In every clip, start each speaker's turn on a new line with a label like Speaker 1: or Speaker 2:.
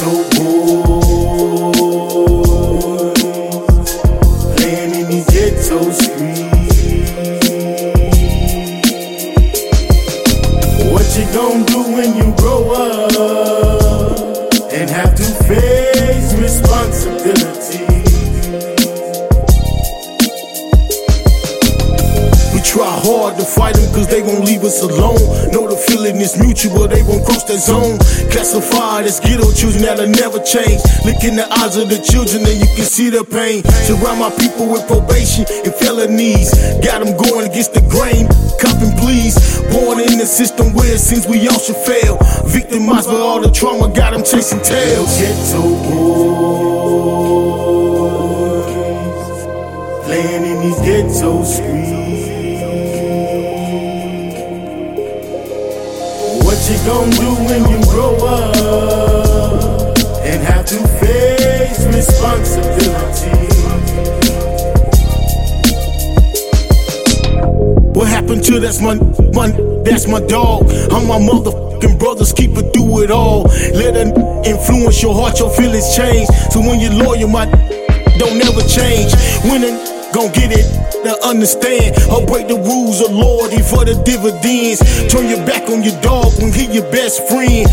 Speaker 1: so bored. Playing in these ghetto streets. What you gonna do when you grow up? Cause they won't leave us alone. Know the feeling is mutual, they won't cross that zone. Classified as ghetto children that'll never change. Look in the eyes of the children and you can see their pain. Surround my people with probation and felonies. Got them going against the grain, cupping please. Born in the system where it seems we all should fail. Victimized by all the trauma, got them chasing tails. Ghetto boys playing in these ghetto streets. What you gonna do when you grow up and have to face responsibility? What happened to that's my, my that's my dog. I'm my motherfucking brothers, keep it through it all. Let it influence your heart, your feelings change. So when you're loyal, my don't ever change. Winning, gon' get it. To understand or break the rules of loyalty for the dividends. Turn your back on your dog when he your best friend.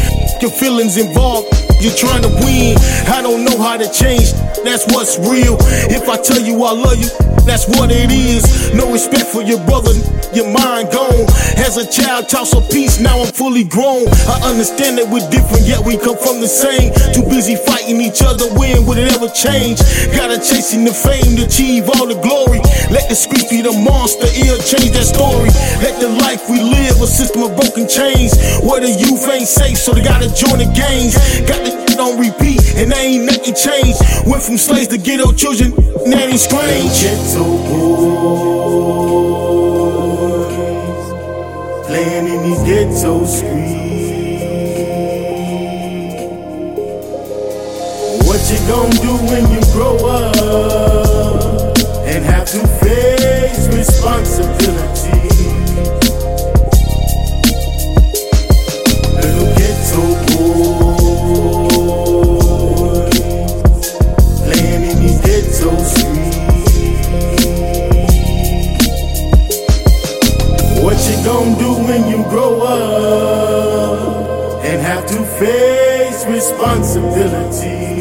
Speaker 1: Your feelings involved, you're trying to win. I don't know how to change, that's what's real. If I tell you I love you, that's what it is. No respect for your brother, your mind gone. As a child, toss a piece, now I'm fully grown. I understand that we're different, yet we come from the same. Too busy fighting each other, when would it ever change? Gotta chasing the fame to achieve all the glory. Let the street be the monster, it'll change that story. Let the life we live, a system of broken chains. Where the youth ain't safe, so they gotta join the gangs. Got the shit on repeat, and they ain't nothing changed. Went from slaves to ghetto children, and that ain't strange. Ghetto boys playing in these ghetto streets. What you gonna do when you grow up to face responsibility. Little ghetto oh boys playing in these ghetto streets. What you gonna do when you grow up and have to face responsibility?